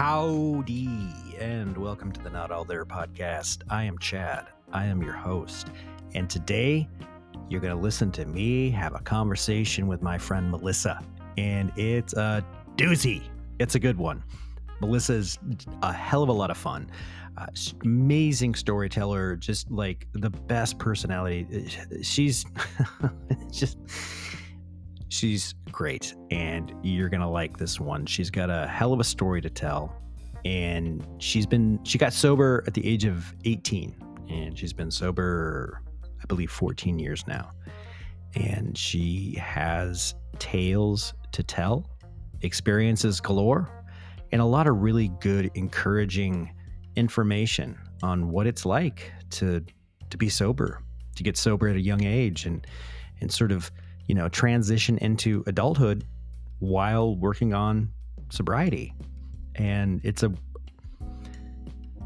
Howdy, and welcome to the Not All There podcast. I am Chad. I am your host. And today, you're going to listen to me have a conversation with my friend Melissa. And it's a doozy. It's a good one. Melissa is a hell of a lot of fun. Uh, amazing storyteller, just like the best personality. She's just she's great and you're gonna like this one. She's got a hell of a story to tell and she's been she got sober at the age of 18 and she's been sober i believe 14 years now. And she has tales to tell experiences galore and a lot of really good encouraging information on what it's like to to be sober to get sober at a young age and and sort of you know, transition into adulthood while working on sobriety. And it's a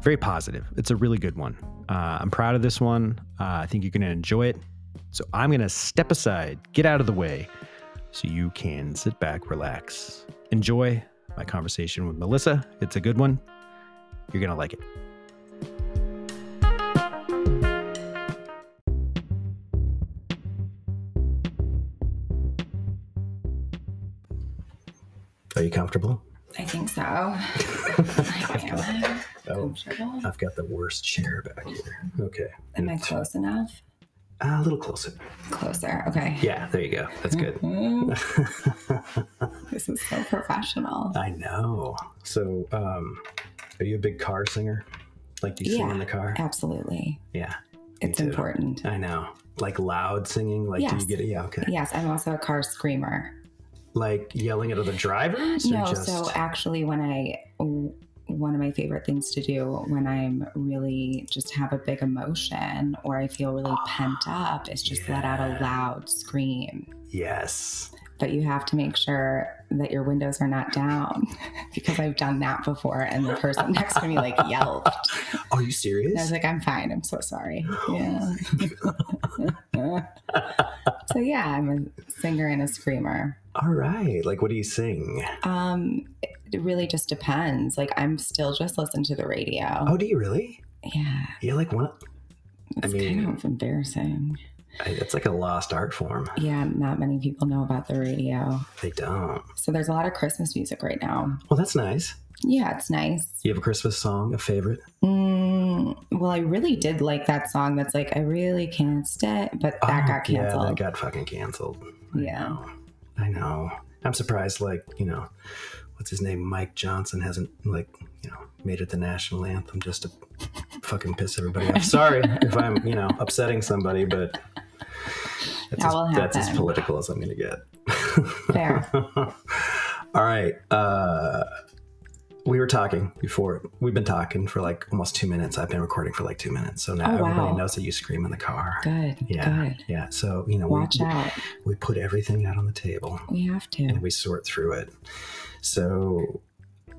very positive. It's a really good one. Uh, I'm proud of this one. Uh, I think you're going to enjoy it. So I'm going to step aside, get out of the way, so you can sit back, relax, enjoy my conversation with Melissa. It's a good one. You're going to like it. Are you comfortable? I think so. I oh, I've got the worst chair back here. Okay. Am I close enough? Uh, a little closer. Closer. Okay. Yeah, there you go. That's good. Mm-hmm. this is so professional. I know. So, um, are you a big car singer? Like, do you yeah, sing in the car? Absolutely. Yeah. It's important. I know. Like loud singing? Like, yes. do you get it? Yeah, okay. Yes, I'm also a car screamer like yelling at other drivers? No, just... so actually, when I one of my favorite things to do when I'm really just have a big emotion or I feel really pent up is just yeah. let out a loud scream. Yes. But you have to make sure that your windows are not down because I've done that before and the person next to me like yelped. Are you serious? And I was like, I'm fine. I'm so sorry. Yeah. so yeah, I'm a singer and a screamer. All right. Like, what do you sing? Um, it really just depends. Like, I'm still just listening to the radio. Oh, do you really? Yeah. You're like one. It's I mean, kind of embarrassing. It's like a lost art form. Yeah, not many people know about the radio. They don't. So there's a lot of Christmas music right now. Well, that's nice. Yeah, it's nice. You have a Christmas song, a favorite? Mm, well, I really did like that song. That's like I really can't stay, but that oh, got canceled. Yeah, that got fucking canceled. Yeah. I know. I'm surprised, like, you know, what's his name? Mike Johnson hasn't, like, you know, made it the national anthem just to fucking piss everybody off. Sorry if I'm, you know, upsetting somebody, but that's, that as, that's as political as I'm going to get. Fair. All right. Uh, we were talking before. We've been talking for like almost two minutes. I've been recording for like two minutes. So now oh, everybody knows that you scream in the car. Good. Yeah. Good. Yeah. So, you know, watch we, out. We put everything out on the table. We have to. And we sort through it. So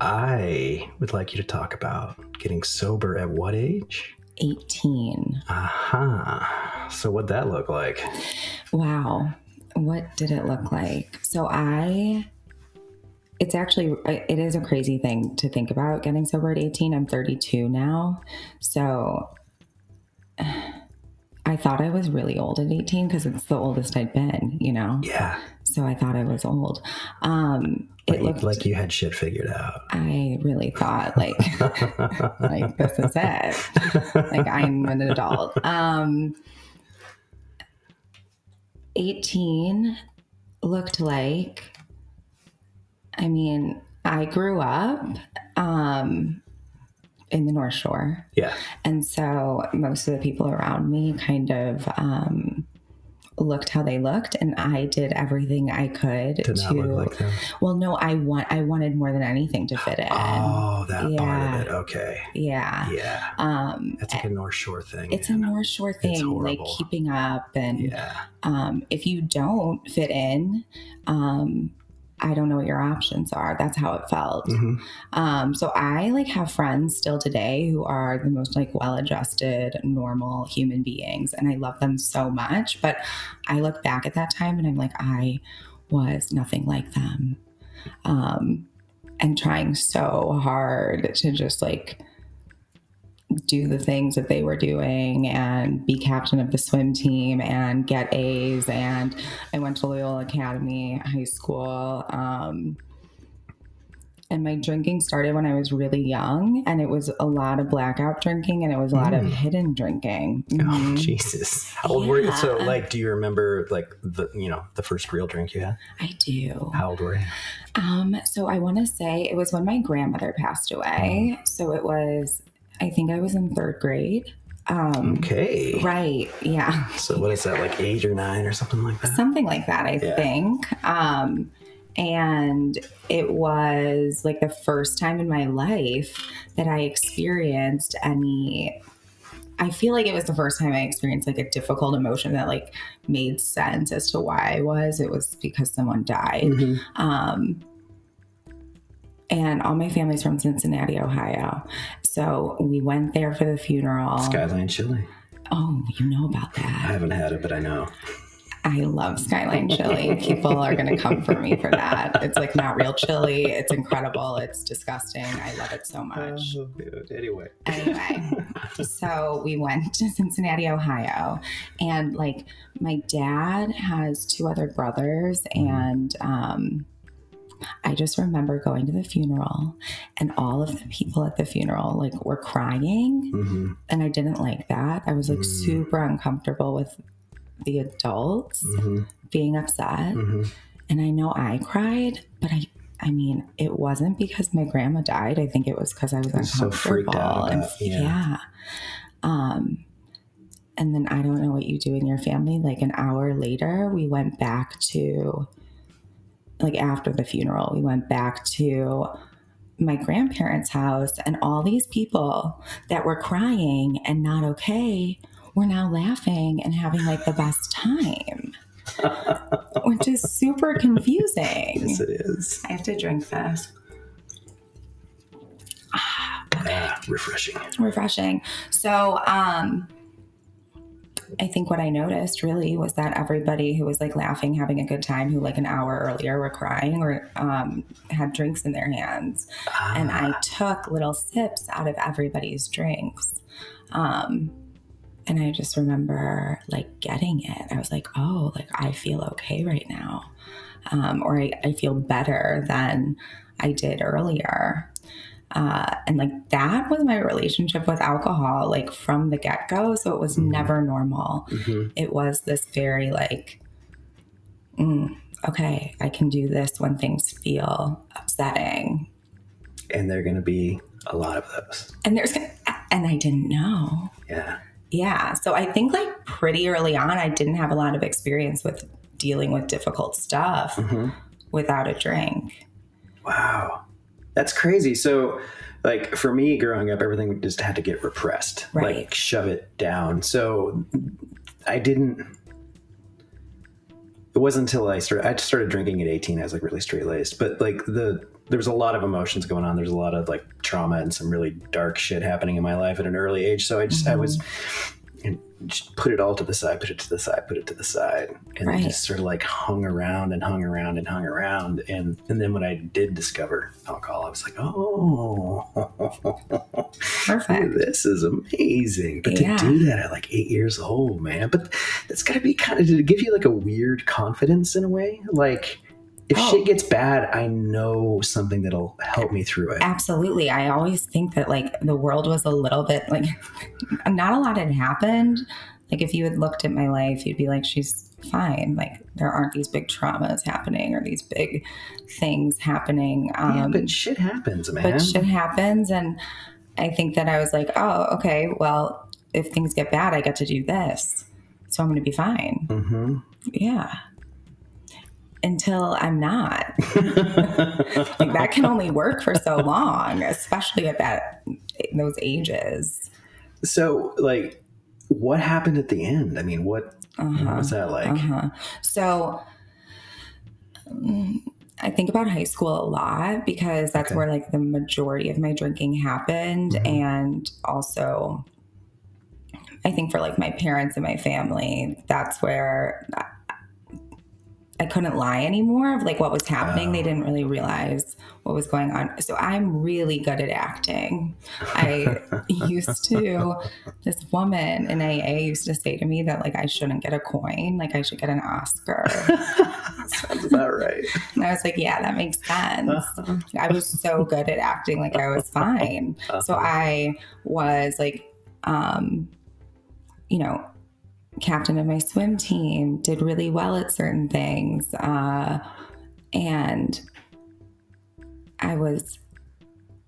I would like you to talk about getting sober at what age? 18. Aha. Uh-huh. So what'd that look like? Wow. What did it look like? So I it's actually it is a crazy thing to think about getting sober at 18 i'm 32 now. So i thought i was really old at 18 because it's the oldest i'd been you know? Yeah. So i thought i was old. Um it looked like you had shit figured out. I really thought like like this is it. Like i'm an adult. Um 18 looked like I mean, I grew up um, in the North Shore. Yeah. And so most of the people around me kind of um, looked how they looked and I did everything I could to, to like well no I want I wanted more than anything to fit in. Oh that yeah. part of it. Okay. Yeah. Yeah. Um it's like a North Shore thing. It's a North Shore thing, like keeping up and yeah. um if you don't fit in, um I don't know what your options are. That's how it felt. Mm-hmm. Um, so I like have friends still today who are the most like well-adjusted, normal human beings, and I love them so much. But I look back at that time and I'm like, I was nothing like them. Um, and trying so hard to just like do the things that they were doing and be captain of the swim team and get A's. And I went to Loyola Academy High School. Um, and my drinking started when I was really young, and it was a lot of blackout drinking, and it was a lot of Mm. hidden drinking. Oh Mhm. Jesus! How old were you? So, like, do you remember like the you know the first real drink you had? I do. How old were you? Um, so I want to say it was when my grandmother passed away. So it was, I think I was in third grade. Um, Okay. Right. Yeah. So what is that like eight or nine or something like that? Something like that, I Yeah. think. Um, and it was like the first time in my life that I experienced any. I feel like it was the first time I experienced like a difficult emotion that like made sense as to why I was. It was because someone died. Mhm. Um, and all my family's from Cincinnati, Ohio. So we went there for the funeral. Skyline chili. Oh, you know about that. I haven't had it, but I know. I love Skyline chili. People are going to come for me for that. It's like not real chili. It's incredible. It's disgusting. I love it so much. Oh. Anyway. Anyway, so we went to Cincinnati, Ohio, and like my dad has two other brothers, and um, I just remember going to the funeral, and all of the people at the funeral like were crying, hmm and I didn't like that. I was like Mm. super uncomfortable with the adults hmm being upset, hmm and I know I cried, but I. I mean, it wasn't because my grandma died. I think it was because I was was so uncomfortable. freaked out and yeah. yeah. Um, and then I don't know what you do in your family. Like an hour later, we went back to, like after the funeral, we went back to my grandparents' house, and all these people that were crying and not okay were now laughing and having like the best time, which is super confusing. Yes, it is. I have to drink this. Ah, refreshing. refreshing. So, um, I think what I noticed really was that everybody who was like laughing, having a good time, who like an hour earlier were crying or um, had drinks in their hands. And I Ah, took little sips out of everybody's drinks. Um, and I just remember like getting it. I was like, oh, like I feel okay right now. Um, or I, I feel better than I did earlier. Uh, and like that was my relationship with alcohol, like from the get go. So it was Mhm. never normal. mhm. It was this very like, mm, okay, I can do this when things feel upsetting. And there are going to be a lot of those. And there's, and I didn't know. Yeah. Yeah. So I think like pretty early on, I didn't have a lot of experience with dealing with difficult stuff hmm without a drink. Wow. That's crazy. So, like, for me growing up, everything just had to get repressed, Right. like, shove it down. So, I didn't. It wasn't until I started. I started drinking at 18. I was like really straight laced, but like the there was a lot of emotions going on. There's a lot of like trauma and some really dark shit happening in my life at an early age. So I just I was mm-hmm. And just put it all to the side, put it to the side, put it to the side, and Right. just sort of like hung around and hung around and hung around. And and then when I did discover alcohol, I was like, oh, Perfect. this is amazing. But Yeah. to do that at like eight years old, man, but that's got to be kind of to give you like a weird confidence in a way, like. If Oh. shit gets bad, I know something that'll help me through it. Absolutely. I always think that like the world was a little bit like not a lot had happened. Like if you had looked at my life, you'd be like, she's fine. Like there aren't these big traumas happening or these big things happening. Um, yeah, but shit happens, man. but shit happens. And I think that I was like, oh, okay, well, if things get bad, I get to do this. So I'm going to be fine. hmm Yeah. Until I'm not. like that can only work for so long, especially at that those ages. so, like, what happened at the end? I mean, what, what Uh-huh. was that like? Uh-huh. So mm, I think about high school a lot because that's Okay. where like the majority of my drinking happened Mhm. and also I think for like my parents and my family, that's where I couldn't lie anymore of like what was happening. They didn't really realize what was going on. So I'm really good at acting. I used to, this woman in AA used to say to me that like I shouldn't get a coin, like I should get an Oscar. Sounds about right. And I was like, yeah, that makes sense. I was so good at acting, like I was fine. So I was like, um, you know, captain of my swim team, did really well at certain things. Uh, and I was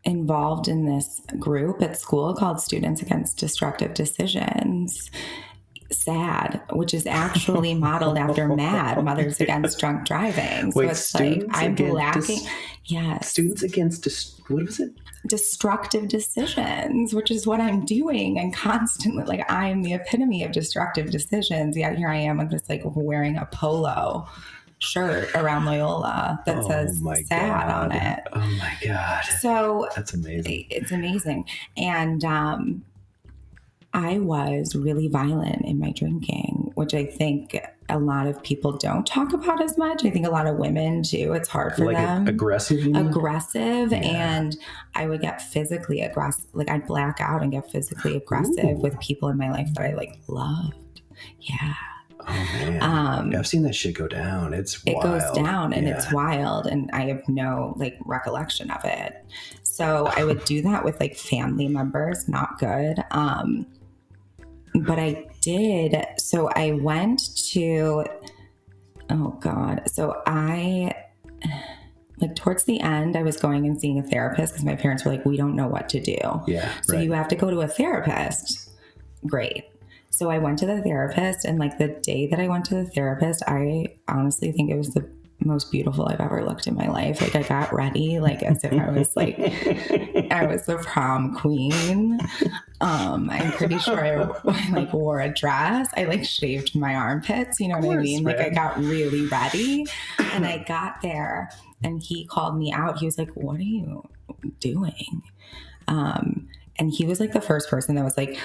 involved in this group at school called Students Against Destructive Decisions. SAD, which is actually modeled after MAD, Mothers Against Drunk Driving. So Wait, it's like I'm lacking. Dis- yes Students against dis- what was it? Destructive decisions, which is what I'm doing and constantly like I am the epitome of destructive decisions. Yet here I am with this like wearing a polo shirt around Loyola that oh says sad god! on it. Oh my god! So That's amazing. it's amazing. And um I was really violent in my drinking, which I think a lot of people don't talk about as much. I think a lot of women do. It's hard for Like them aggressive. Aggressive Yeah. and I would get physically aggressive. Like I'd black out and get physically aggressive Ooh. with people in my life that I like loved. Yeah. oh man! Um, I've seen that shit go down. It's it goes down and Yeah. it's wild and I have no like recollection of it. So I would do that with like family members, not good. Um but I did. So I went to oh god. So I like towards the end I was going and seeing a therapist because my parents were like we don't know what to do. Yeah. So right. you have to go to a therapist. Great. So I went to the therapist, and like the day that I went to the therapist, I honestly think it was the most beautiful I've ever looked in my life. Like I got ready, like as if I was like I was the prom queen. Um, I'm pretty sure I, I like wore a dress. I like shaved my armpits. You know Of what I course, mean? Like I got really ready, and I got there, and he called me out. He was like, "What are you doing?" Um, and he was like the first person that was like,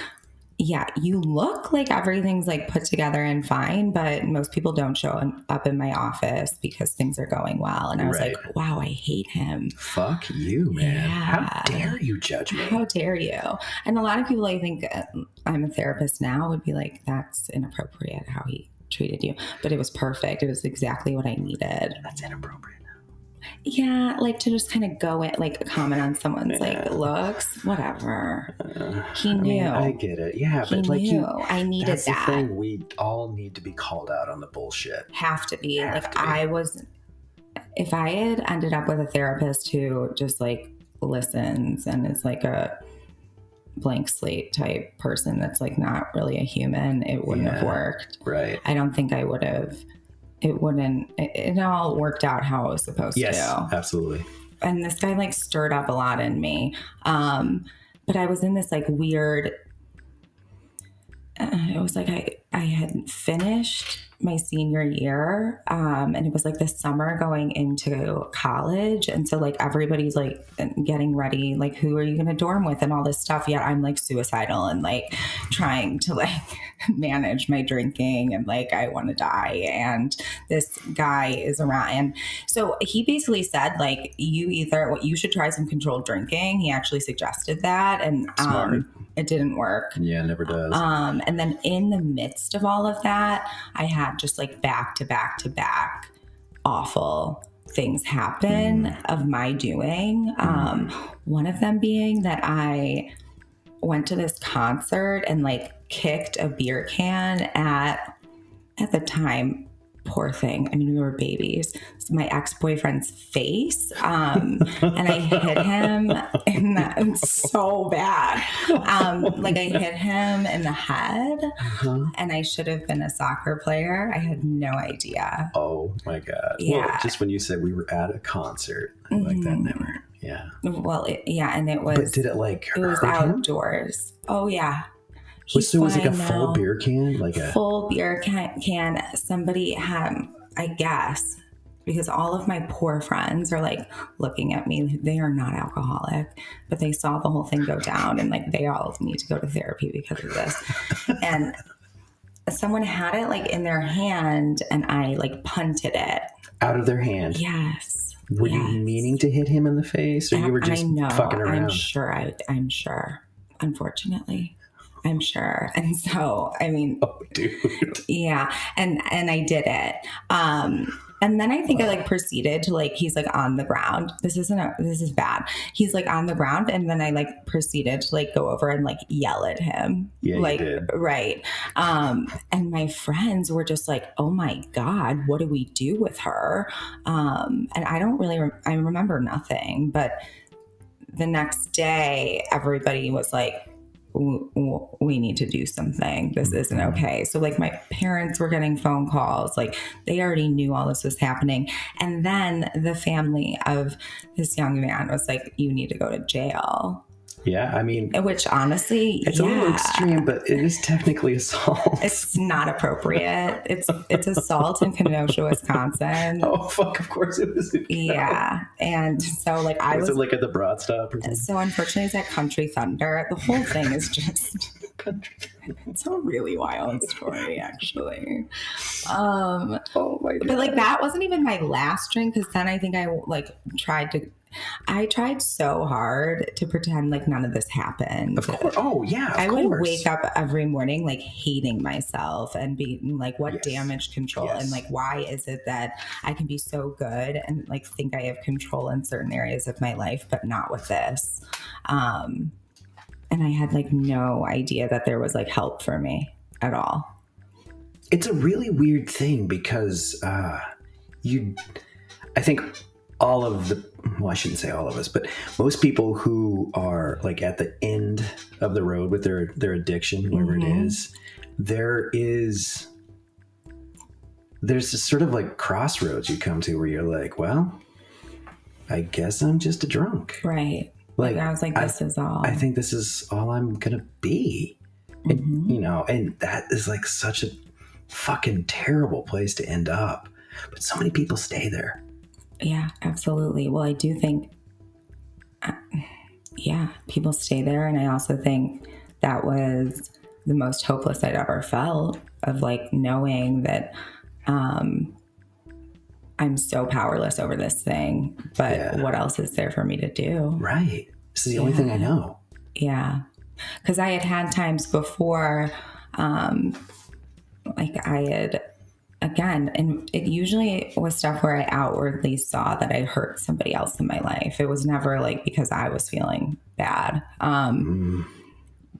yeah, you look like everything's like put together and fine, but most people don't show up in my office because things are going well. And I was Right. like, wow, I hate him. Fuck you, man! How dare you judge me? How dare you? And a lot of people, I think uh, I'm a therapist now, would be like, that's inappropriate how he treated you. But it was perfect. It was exactly what I needed. That's inappropriate. Yeah, like to just kind of go in, like comment on someone's like looks, whatever. Uh, He I mean, knew. I get it. Yeah, He but like knew you, I needed that's that. the thing. We all need to be called out on the bullshit. have to be Have like to be. I was if I had ended up with a therapist who just like listens and is like a blank slate type person that's like not really a human, it wouldn't have worked. Right. I don't think I would have it wouldn't it, it all worked out how it was supposed to. Yes, to absolutely. and this guy like stirred up a lot in me um but i was in this like weird it was like i i had finished my senior year um and it was like the summer going into college. And so like everybody's like getting ready like who are you going to dorm with and all this stuff. Yet i'm like suicidal and like trying to like manage my drinking and like i want to die. And this guy is around. And so he basically said like you either what you should try some controlled drinking. He actually suggested that. And Smart. um it didn't work Yeah, it never does. um, and then in the midst of all of that, I had just like back to back to back awful things happen of my doing. Um, one of them being that I went to this concert and like kicked a beer can at at the time poor thing i mean we were babies so my ex-boyfriend's face um and i hit him in the it's so bad um like i hit him in the head Uh-huh. and i should have been a soccer player i had no idea Oh my god. Well, Yeah. just when you said we were at a concert, I'm like that Mhm. never. Yeah. well it, yeah and it was but did it like it was hurt him? outdoors oh yeah Was, so it was like a fine full beer can, like a full beer can, can somebody had i guess because all of my poor friends are like looking at me they are not alcoholic but they saw the whole thing go down and like they all need to go to therapy because of this and someone had it like in their hand and I like punted it. Out of their hand. Yes. Were yes. you meaning to hit him in the face, or you were just I know. fucking around? I'm sure. I, I'm sure. Unfortunately, I'm sure. And so, I mean, Oh, dude. yeah, and and I did it. Um, and then I think I like proceeded to like he's like on the ground. This isn't a, this is bad. He's like on the ground, and then I like proceeded to like go over and like yell at him. Yeah, like right. Um, and my friends were just like, "Oh my god, what do we do with her?" Um, and I don't really. Rem- I remember nothing, but the next day, everybody was like, "W- w- we need to do something. This isn't Mhm. okay. So, like, my parents were getting phone calls. Like, they already knew all this was happening. And then the family of this young man was like, you need to go to jail. Yeah, I mean, Which, honestly, it's yeah, a little extreme, but it is technically assault. It's not appropriate. It's it's assault in Kenosha, Wisconsin. oh fuck! Of course it was. Yeah, and so like I was, was it like at the Broad Stop or so unfortunately it's at Country Thunder. The whole thing is just Country. it's a really wild story actually. Um Oh my god! but like that wasn't even my last drink because then I think I like tried to I tried so hard to pretend like none of this happened. Of course. Oh yeah. I would wake up every morning like hating myself and being like, what Yes. damage control? Yes. And like, why is it that I can be so good and like think I have control in certain areas of my life, but not with this? Um, and I had like no idea that there was like help for me at all. It's a really weird thing because uh, you, I think all of the, well, I shouldn't say all of us, but most people who are like at the end of the road with their their addiction, wherever it Mhm. is, there is there's this sort of like crossroads you come to where you're like, well, I guess I'm just a drunk. Right. Like I was like, I- this is all. I think this is all I'm gonna be. Mhm. you know, and that is like such a fucking terrible place to end up. But so many people stay there. Yeah, absolutely. Well, I do think, uh, yeah, people stay there. And I also think that was the most hopeless I'd ever felt of like knowing that um, I'm so powerless over this thing. But Yeah. what else is there for me to do? Right. This is the only thing I know. Yeah. Because I had had times before, um, like I had, again, and it usually was stuff where I outwardly saw that I hurt somebody else in my life. It was never like because I was feeling bad. Um, Mm,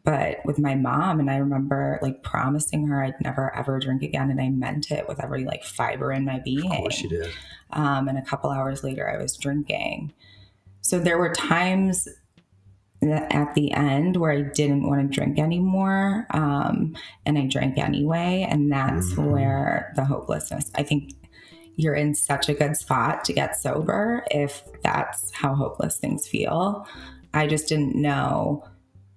but with my mom, and I remember like promising her I'd never ever drink again, and I meant it with every like fiber in my being. of course you did. Um, and a couple hours later, I was drinking. So there were times at the end where I didn't want to drink anymore, um, and I drank anyway. And that's Mhm. where the hopelessness. I think you're in such a good spot to get sober if that's how hopeless things feel. I just didn't know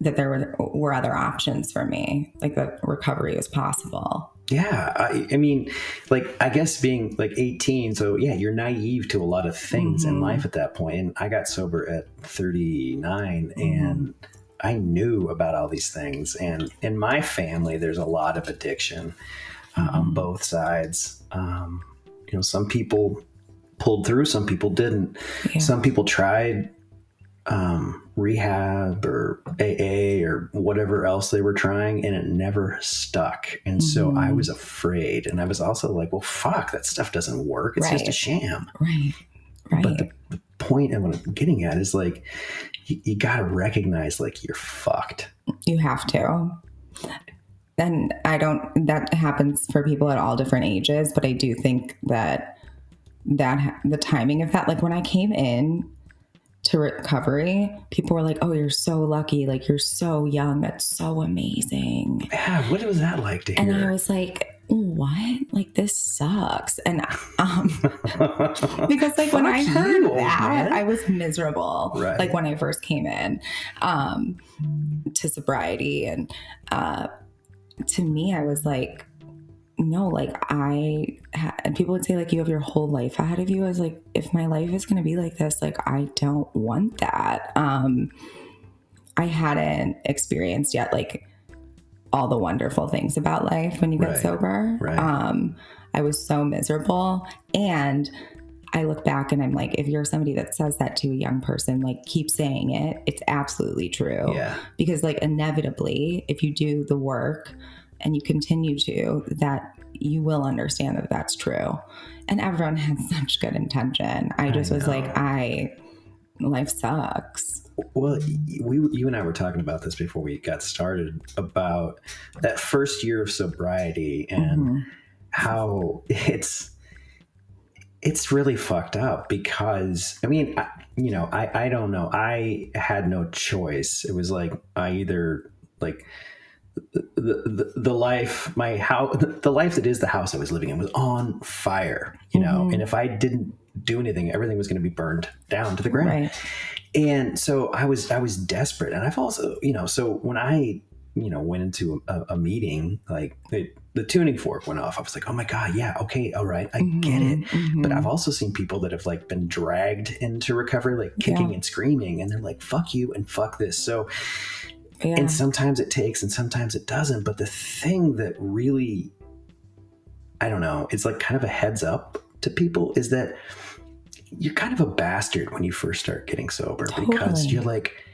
that there were were other options for me, like that recovery was possible. Yeah. I, I mean, like, I guess being like 18, so yeah, you're naive to a lot of things in Mhm. life at that point. And I got sober at 39 Mm-hmm. and I knew about all these things. And in my family, there's a lot of addiction uh, on Mhm. both sides. Um, you know, some people pulled through, some people didn't. Yeah. Some people tried um, rehab or AA or whatever else they were trying, and it never stuck. And so Mhm. I was afraid. And I was also like, well, fuck, that stuff doesn't work. It's just a sham. Right. Right. But the, the point what I'm getting at is like, you, you got to recognize like you're fucked. You have to. And I don't, that happens for people at all different ages, but I do think that that the timing of that, like when I came in to recovery, people were like, oh, you're so lucky. Like you're so young. That's so amazing. Yeah, what was that like to hear? And I was like, what? Like this sucks. And, um, because like when I heard you, that, man. I was miserable. Right. Like when I first came in um, to sobriety, and uh, to me, I was like, no, like I and people would say like you have your whole life ahead of you. I was like, if my life is going to be like this, like I don't want that. Um, I hadn't experienced yet like all the wonderful things about life when you get Right. sober. Right. Um, I was so miserable. And I look back and I'm like, if you're somebody that says that to a young person, like keep saying it, it's absolutely true. Yeah. Because, like, inevitably, if you do the work and you continue to, that you will understand that that's true. And everyone had such good intention. I I just was like, I, life sucks. Well, we you and I were talking about this before we got started about that first year of sobriety and Mhm. how it's it's really fucked up because I mean, I, you know, I I don't know. I had no choice. It was like I either like the, the, the life my house the life that is the house I was living in was on fire, you know, Mhm. and if I didn't do anything, everything was going to be burned down to the ground. Right. and so i was i was desperate. And i've also you know so when i you know went into a, a meeting like the, the tuning fork went off. I was like oh my god yeah okay all right i get it. Mhm, but i've also seen people that have like been dragged into recovery like kicking and screaming and they're like fuck you and fuck this. So yeah. and sometimes it takes and sometimes it doesn't but the thing that really i don't know it's like kind of a heads up to people is that you're kind of a bastard when you first start getting sober because you're like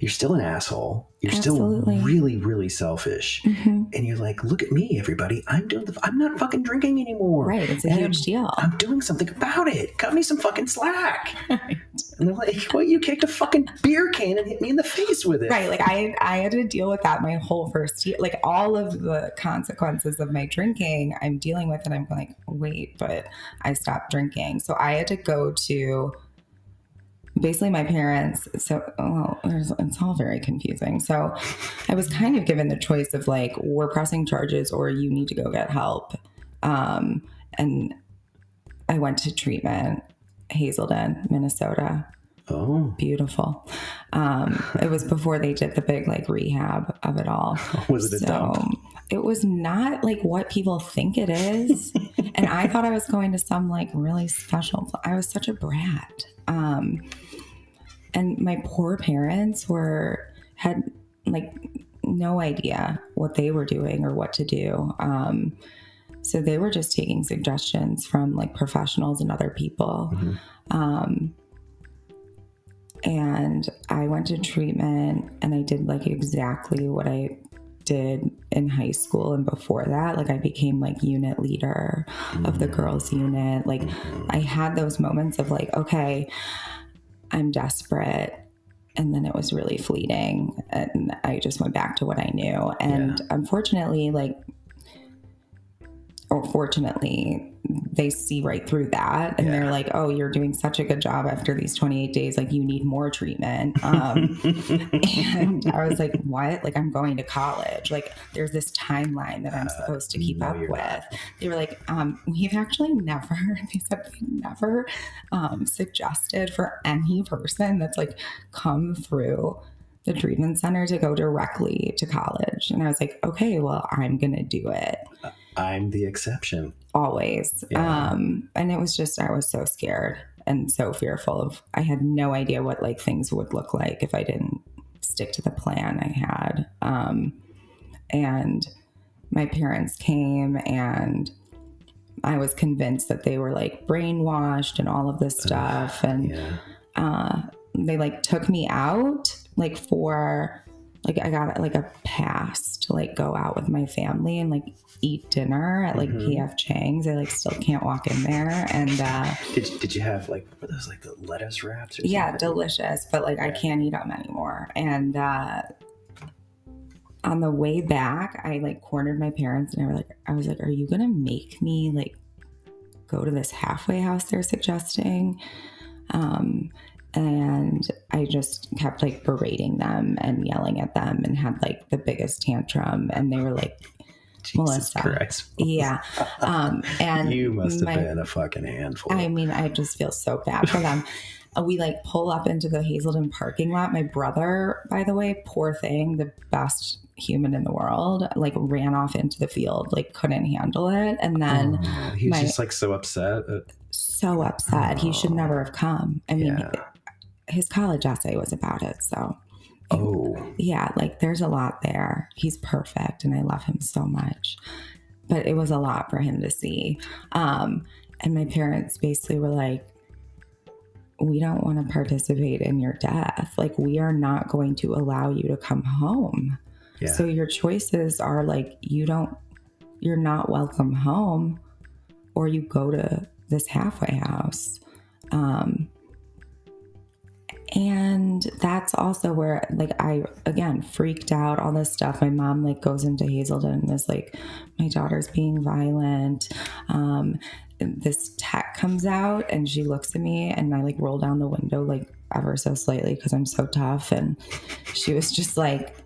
you're still an asshole you're Absolutely. still really really selfish Mhm. and you're like look at me everybody i'm doing the i'm not fucking drinking anymore Right. It's a And huge deal. i'm doing something about it cut me some fucking slack and they're like well you kicked a fucking beer can and hit me in the face with it Right. Like I I had to deal with that my whole first year. Like all of the consequences of my drinking, I'm dealing with and I'm like, wait, but I stopped drinking. So I had to go to basically my parents. So well, it's all very confusing. So I was kind of given the choice of like, we're pressing charges or you need to go get help. Um, and I went to treatment, Hazelden, Minnesota oh beautiful. Um, it was before they did the big like rehab of it all. was it a dump it was not like what people think it is. and I thought I was going to some like really special. I was such a brat. Um, and my poor parents were had like no idea what they were doing or what to do. Um, so they were just taking suggestions from like professionals and other people. Mhm. Um, and I went to treatment and I did like exactly what I did in high school and before that like I became like unit leader of the girls unit like Mhm. I had those moments of like okay I'm desperate. And then it was really fleeting. And I just went back to what I knew. And unfortunately like fortunately they see right through that and Yeah. they're like oh you're doing such a good job after these 28 days like you need more treatment um and I was like, what? Like, I'm going to college. Like, there's this timeline that I'm Uh, supposed to keep no, up with. not. They were like, um, we've actually never, they said, we never um, suggested for any person that's like come through the treatment center to go directly to college. And I was like, okay, well, I'm to do it i'm the exception always. Yeah. Um, and it was just, I was so scared and so fearful of, I had no idea what like things would look like if I didn't stick to the plan I had. Um, and my parents came and I was convinced that they were like brainwashed and all of this stuff. And yeah uh, they like took me out like for like I got like a pass to like go out with my family and like eat dinner at like Mhm. PF Chang's. I like still can't walk in there and uh Did, did you have like were those like the lettuce wraps? Or yeah, delicious, but like I can't eat them anymore. And uh on the way back, I like cornered my parents and I were like I was like, Are you gonna make me like go to this halfway house they're suggesting? Um and I just kept like berating them and yelling at them and had like the biggest tantrum and they were like Jesus Melissa. Christ. yeah um and you must have my- been a fucking handful. I mean, I just feel so bad for them. We like pull up into the Hazelden parking lot. My brother, by the way, poor thing, the best human in the world, like ran off into the field, like couldn't handle it. And then Oh, he was my- just like so upset. so upset. He should Oh. never have come. I mean, yeah. His college essay was about it. So Oh, yeah, like there's a lot there. He's perfect and I love him so much. But it was a lot for him to see. Um, and my parents basically were like, we don't want to participate in your death. Like, we are not going to allow you to come home. yeah. So your choices are like, you don't, you're not welcome home, or you go to this halfway house. Um, and that's also where like i again freaked out all this stuff. My mom like goes into hazelden and is like my daughter's being violent. Um this tech comes out and she looks at me and i like roll down the window like ever so slightly because i'm so tough. And she was just like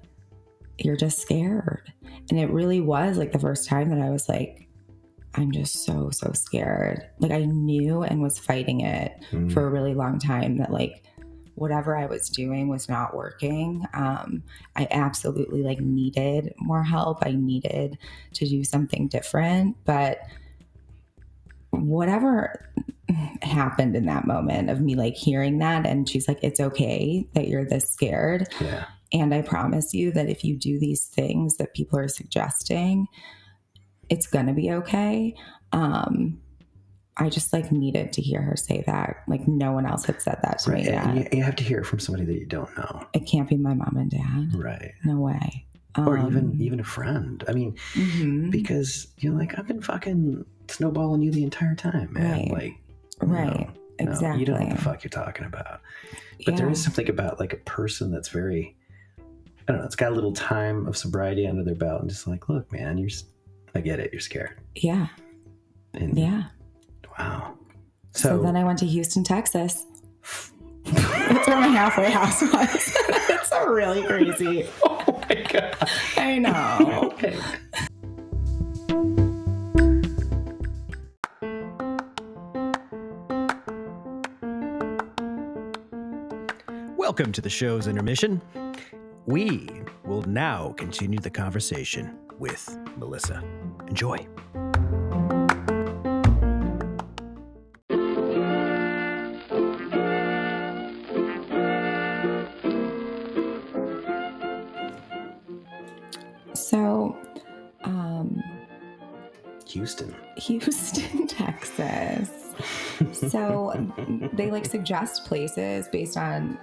you're just scared. And it really was like the first time that i was like i'm just so so scared. Like i knew and was fighting it Mm. for a really long time that like whatever I was doing was not working. Um, I absolutely like needed more help. I needed to do something different, but whatever happened in that moment of me like hearing that and she's like it's okay that you're this scared yeah. and I promise you that if you do these things that people are suggesting it's going to be okay. Um I just like needed to hear her say that. Like no one else had said that to Right. me yet. you, you have to hear it from somebody that you don't know. It can't be my mom and dad. Right. No way. Or even Um, even a friend. I mean, mhm. because you're like, I've been fucking snowballing you the entire time, man. Right. Like, right. no, exactly. you don't know what the fuck you're talking about. But there Yeah. is something about like a person that's very, I don't know, it's got a little time of sobriety under their belt and just like, look, man, you're, I get it, you're scared. Yeah. And Yeah. Wow. So, So, then I went to Houston, Texas. That's where my halfway house was. it's so really crazy. oh my god. I know. Okay. Welcome to the show's intermission. We will now continue the conversation with Melissa. Enjoy. Houston. Texas. So they like suggest places based on,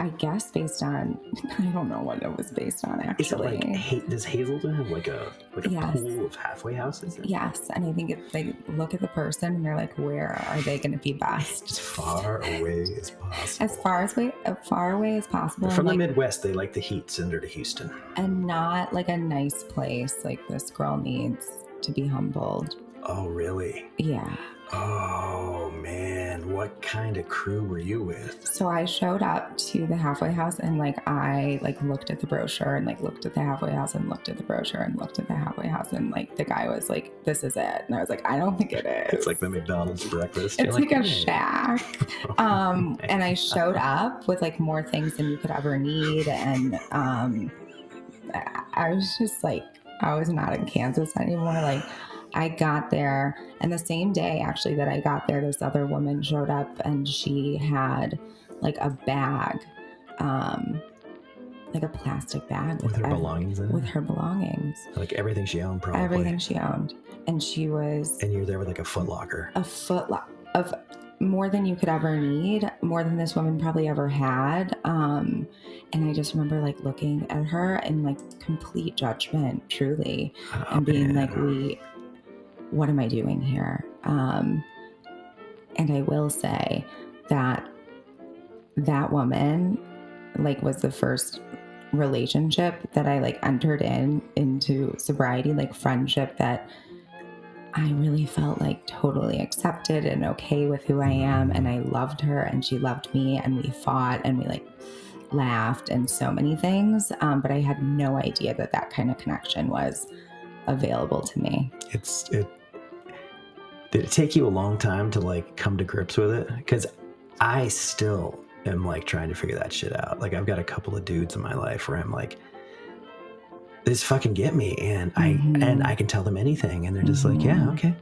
I guess, based on, I don't know what it was based on Is it actually. like does Hazelden have like a like a Yes. pool of halfway houses? Yes, and I think if they look at the person and they're like, where are they going to be best? As far away as possible. As far as way, as far away as possible, From the Midwest, they like the heat. Send her to Houston. and not like a nice place. Like this girl needs to be humbled. Oh, really? Yeah. Oh man, what kind of crew were you with? So I showed up to the halfway house and like I like looked at the brochure and like looked at the halfway house and looked at the brochure and looked at the halfway house and like the guy was like, "This is it," and I was like, "I don't think it is." It's like the McDonald's breakfast. It's You're like, a "Hey." shack. Um, and I showed up with like more things than you could ever need, and um, I was just like, I was not in Kansas anymore. Like, I got there, and the same day actually that I got there, this other woman showed up, and she had like a bag, um, like a plastic bag with her ev- belongings in it, with her belongings, like everything she owned, probably. everything she owned, and she was And you're there with like a Foot Locker. a foot lo- of more than you could ever need, more than this woman probably ever had. Um, and I just remember like looking at her in like complete judgment, truly, Oh, and being man. like, "We, what am I doing here?" Um, and I will say that that woman like was the first relationship that I like entered in into sobriety, like friendship that I really felt like totally accepted and okay with who I am. And I loved her and she loved me and we fought and we like laughed and so many things. Um, but I had no idea that that kind of connection was available to me. it's it. Did it take you a long time to like come to grips with it? Because I still am like trying to figure that shit out. Like I've got a couple of dudes in my life where I'm like, this fucking get me, and I Mhm. and I can tell them anything, and they're just like, yeah, Mhm. okay.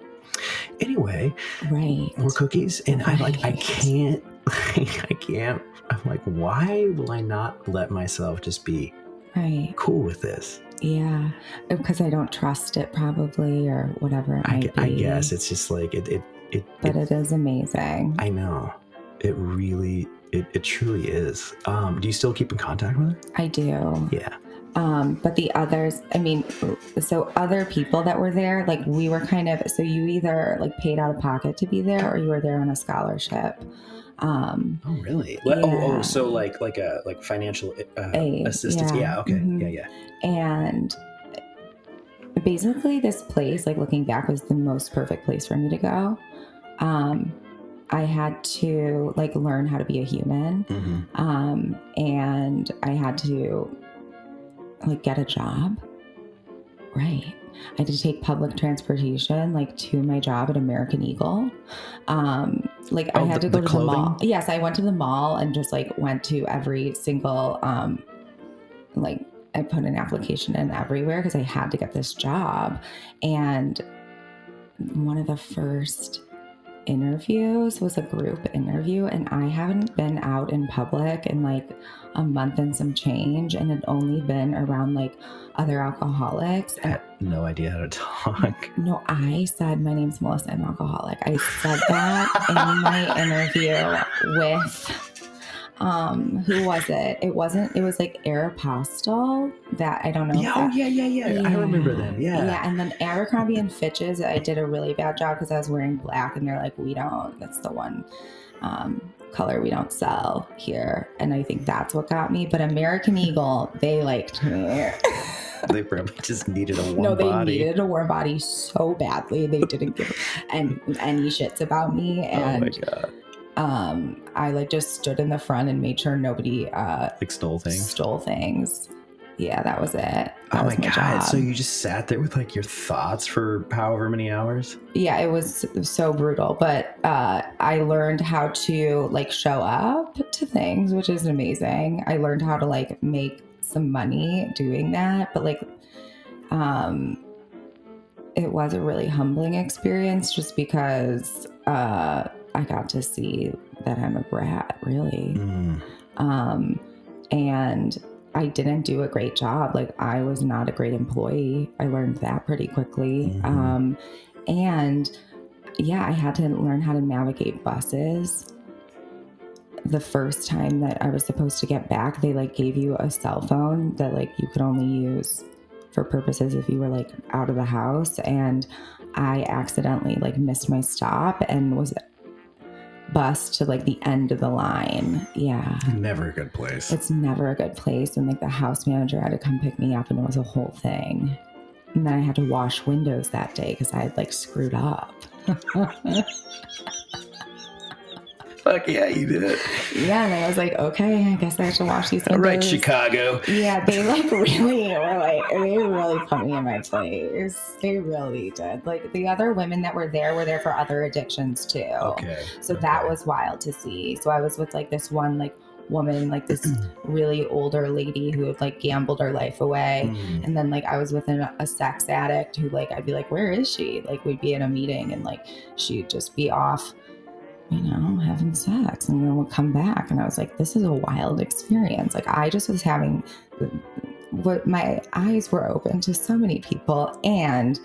Anyway, Right. more cookies, and I'm like, I can't I can't. I'm like, why will I not let myself just be Right. cool with this? Yeah. Because I don't trust it, probably, or whatever I, I guess it's just like it. It. It. But it- it is amazing. I know. It really. It, it truly is. Um, do you still keep in contact with her? I do. Yeah. Um, but the others, I mean, so other people that were there, like we were kind of, so you either like paid out of pocket to be there or you were there on a scholarship. Um, Oh, really? Oh, oh, so like like a like financial uh, Aid, assistance? yeah. Yeah. Okay. Mhm. Yeah. Yeah. and basically this place like looking back was the most perfect place for me to go um i had to like learn how to be a human hmm um and i had to like get a job right i had to take public transportation like to my job at american eagle. Um like i Oh, had the- to go to the mall. yes i went to the mall and just like went to every single um like i put an application in everywhere because i had to get this job. And one of the first interviews was a group interview and i haven't been out in public in like a month and some change and had only been around like other alcoholics I had no idea how to talk. no i said my name's melissa i'm alcoholic i said that in my interview with um who was it it wasn't it was like aeropostale that i don't know Yeah. Oh, that- yeah. Yeah. Yeah. I remember them. Yeah. yeah, and then Abercrombie and Fitch's, I did a really bad job because I was wearing black, and they're like, "We don't. That's the one um, color we don't sell here." And I think that's what got me. But American Eagle, they liked me. They probably just needed a warm body. no, they body. needed a warm body so badly. They didn't give and any shits about me, oh and god. um, I like just stood in the front and made sure nobody uh, Like stole things. stole things. Yeah, that was it. That Oh was my god! job. So you just sat there with like your thoughts for however many hours? yeah it was so brutal but uh i learned how to like show up to things which is amazing i learned how to like make some money doing that but like um it was a really humbling experience just because uh i got to see that i'm a brat really Mm. um, and I didn't do a great job. Like I was not a great employee. I learned that pretty quickly. Mhm. Um, and yeah, I had to learn how to navigate buses. The first time that I was supposed to get back, they like gave you a cell phone that like you could only use for purposes if you were like out of the house. And I accidentally like missed my stop and was bused to like the end of the line. Yeah. Never a good place. It's never a good place. And like the house manager had to come pick me up and it was a whole thing. And then I had to wash windows that day because I had like screwed up. Fuck yeah, you did it. yeah, and I was like, okay, I guess I have to wash these All right, Chicago. Yeah, they like really were like they really put me in my place. They really did. Like the other women that were there were there for other addictions too. Okay. So that was wild to see. So I was with like this one like woman, like this really older lady who had like gambled her life away. Mm. And then like I was with an, a sex addict who like I'd be like, where is she? Like we'd be in a meeting and like she'd just be off, you know, having sex, and then we'll come back, and I was like, this is a wild experience. Like I just was having, what my eyes were open to so many people, and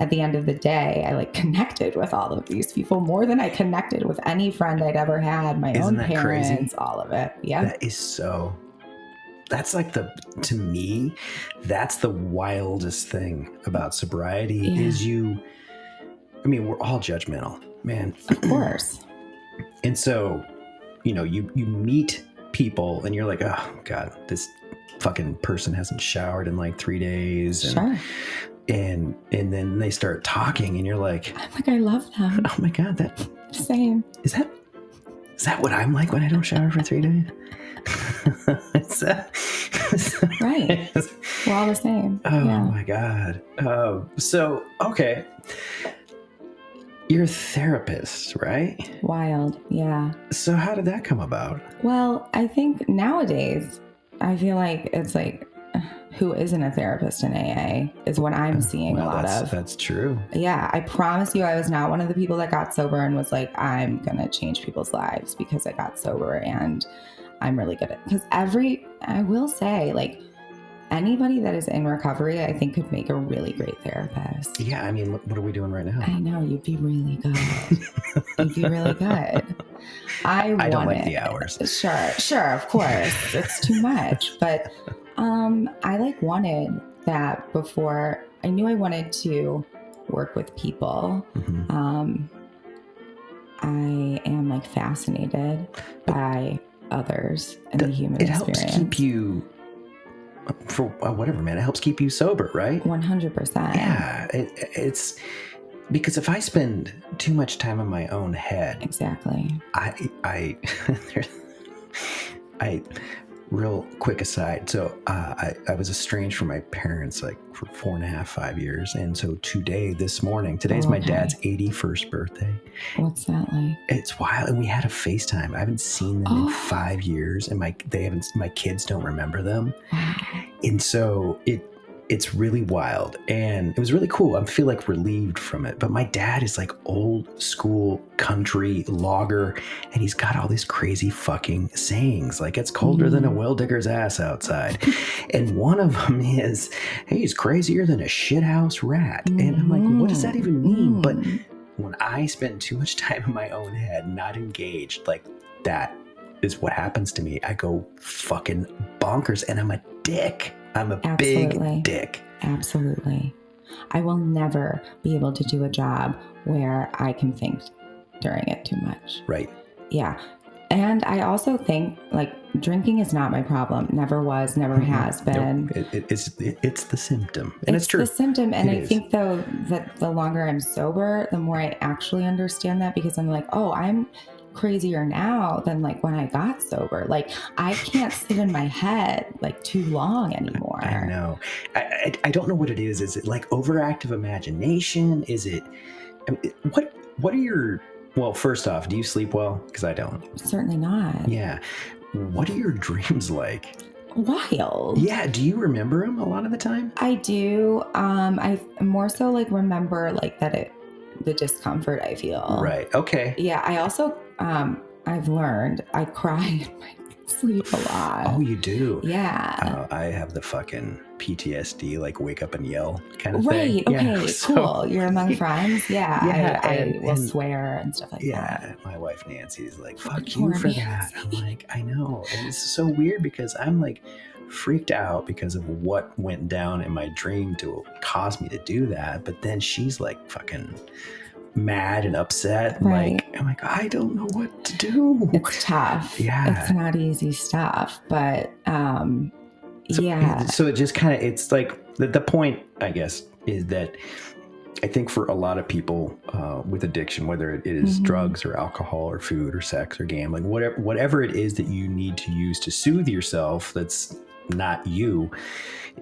at the end of the day, I like connected with all of these people more than I connected with any friend I'd ever had. My Isn't own that crazy? parents, all of it. Yeah. That is so. That's like the to me, that's the wildest thing about sobriety Yeah. is you. I mean, we're all judgmental, man. of course. And so, you know, you you meet people and you're like, oh god, this fucking person hasn't showered in like three days, and Sure. and and then they start talking, and you're like, I'm like, I love them. oh my god, that Same. is that is that what I'm like when I don't shower for three days? is that, Right. We're all the same. Oh yeah. my god. Uh, so okay, you're a therapist, right? Wild. Yeah. So how did that come about? Well, I think nowadays, I feel like it's like who isn't a therapist in AA is what I'm oh, seeing Well, a lot that's, of. That's true. Yeah, I promise you, I was not one of the people that got sober and was like, I'm gonna change people's lives because I got sober and I'm really good at. Because every, I will say, like anybody that is in recovery, I think could make a really great therapist. Yeah, I mean, what are we doing right now? I know you'd be really good. you'd be really good. I, I don't like wanted- the hours. Sure, sure, of course. it's too much. But um I like wanted that before I knew I wanted to work with people. Mhm. Um I am like fascinated by others and the, The- human It helps experience. keep you, for uh, whatever, man. It helps keep you sober, right? 100%. Yeah, it, it's because if I spend too much time in my own head, Exactly. I I I real quick aside. So uh, I I was estranged from my parents like for four and a half five years, and so today this morning today's my Okay. dad's eighty first birthday. What's that like? It's wild, and we had a FaceTime. I haven't seen them in Oh. five years, and my they haven't my kids don't remember them Wow. and so it it's really wild and it was really cool i feel like relieved from it but my dad is like old school country logger and he's got all these crazy fucking sayings like it's colder than a Mm. well digger's ass outside and one of them is hey he's crazier than a shithouse rat and i'm like what does that even mean but Mm. when I spend too much time in my own head, not engaged, like that is what happens to me. I go fucking bonkers and I'm a dick. I'm a Absolutely. big dick. Absolutely. I will never be able to do a job where I can think during it too much. Right. Yeah. And I also think like drinking is not my problem. Never was, never Mhm. has been. Nope. It, it, it's it, it's the symptom, and it's, true. the symptom. And I is. think though that the longer I'm sober, the more I actually understand that because I'm like, oh, I'm crazier now than like when I got sober. Like I can't sit in my head like too long anymore. I know. I, I I don't know what it is. Is it like overactive imagination? Is it? It- what What are your? Well, first off, do you sleep well? Because I don't. Certainly not. Yeah. What are your dreams like? Wild. Yeah. Do you remember them a lot of the time? I do. Um, I more so like remember like that it the discomfort I feel. Right. Okay. Yeah. I also um I've learned I cry in my sleep a lot. Oh, you do. yeah. Uh, I have the fucking PTSD, like wake up and yell kind of right. thing. Okay. Yeah, so- cool. You're among friends. Yeah. Yeah, I, I and- will and- swear and stuff like that. Yeah, my wife Nancy's like, "Fuck you for that." I'm like, "I know," and it's so weird because I'm like freaked out because of what went down in my dream to cause me to do that. But then she's like fucking mad and upset. Right. Like, I'm like, I don't know what to do. It's tough. Yeah. It's not easy stuff, but um So, yeah. So it just kind of, it's like the, the point, I guess, is that I think for a lot of people uh, with addiction, whether it is Mhm. drugs or alcohol or food or sex or gambling, whatever, whatever it is that you need to use to soothe yourself, that's not you.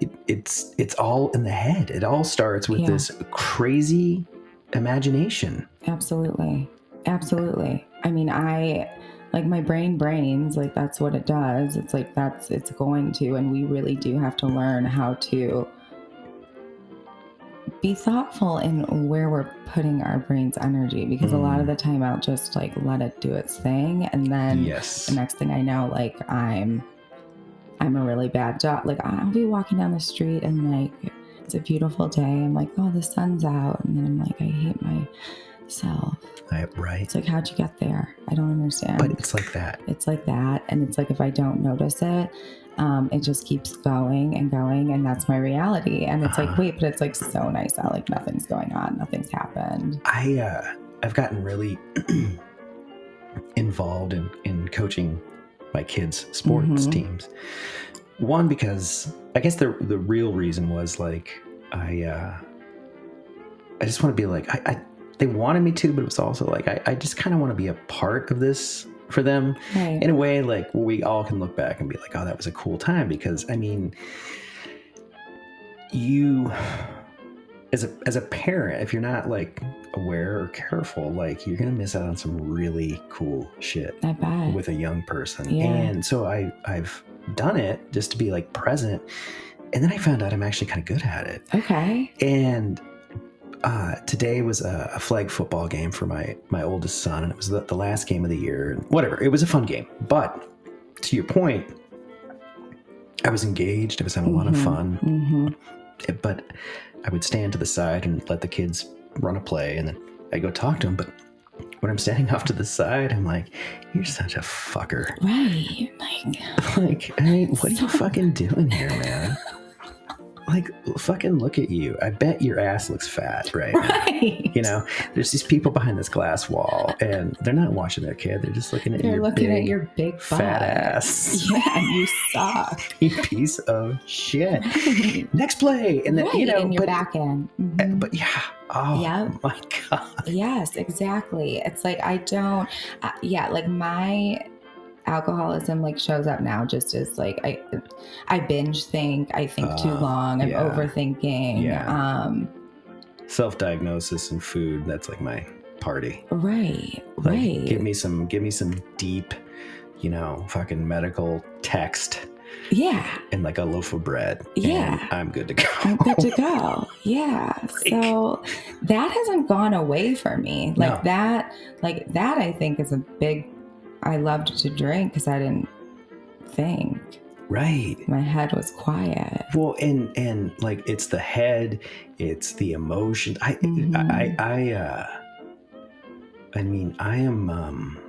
It, it's it's all in the head. It all starts with Yeah. this crazy imagination. Absolutely. Absolutely. I mean, I like my brain brains, like that's what it does. It's like that's it's going to and we really do have to learn how to be thoughtful in where we're putting our brain's energy because a lot of Mm. the time I'll just like let it do its thing and then yes. the next thing I know like I'm I'm a really bad dog. Like I'll be walking down the street and like it's a beautiful day. I'm like, oh, the sun's out, and then I'm like, I hate myself. I, right. It's like, how'd you get there? I don't understand. But it's like that. it's like that, and it's like if I don't notice it, um, it just keeps going and going, and that's my reality. And it's like, Uh-huh. wait, but it's like so nice out. Like nothing's going on, nothing's happened. I uh, I've gotten really involved in in coaching my kids' sports Mhm. teams. One because I guess the the real reason was like I uh, I just want to be like I, I they wanted me to, but it was also like I, I just kind of want to be a part of this for them Right. in a way like we all can look back and be like oh that was a cool time because i mean you as a as a parent if you're not like aware or careful like you're gonna miss out on some really cool shit with a young person Yeah. and so i i've done it just to be like present and then I found out I'm actually kind of good at it. Okay. And uh, today was a, a, flag football game for my my oldest son, and it was the, the last game of the year. Whatever, it was a fun game. But to your point, I was engaged. I was having a lot of Mhm, fun. mhm. But I would stand to the side and let the kids run a play, and then I'd go talk to them. But when I'm standing off to the side, I'm like, "You're such a fucker." Right. Like, Like, I mean, what are you fucking doing here, man? Like, fucking look at you. I bet your ass looks fat, right? right. You know, there's these people behind this glass wall, and they're not watching their kid. They're just looking at You're your looking big, at your big fat butt. ass. Yeah, you suck. You piece of shit. Next play, and then you know, in your but, back end. uh, Mhm. but yeah. Oh Yeah. my god. Yes, exactly. It's like I don't, uh, yeah, like my alcoholism like shows up now just as like I, I binge think, I think too Uh, long, I'm yeah. overthinking. Yeah. Um, Self-diagnosis and food. That's like my party. right, Like, right. give me some. Give me some deep. You know, fucking medical text yeah, and like a loaf of bread. Yeah. I'm good to go. I'm good to go. Yeah. So that hasn't gone away for me. Like No. that, like that, I think is a big. I loved to drink because I didn't think. right. My head was quiet. Well, and and like it's the head, it's the emotion. I Mhm. I I uh I mean, I am um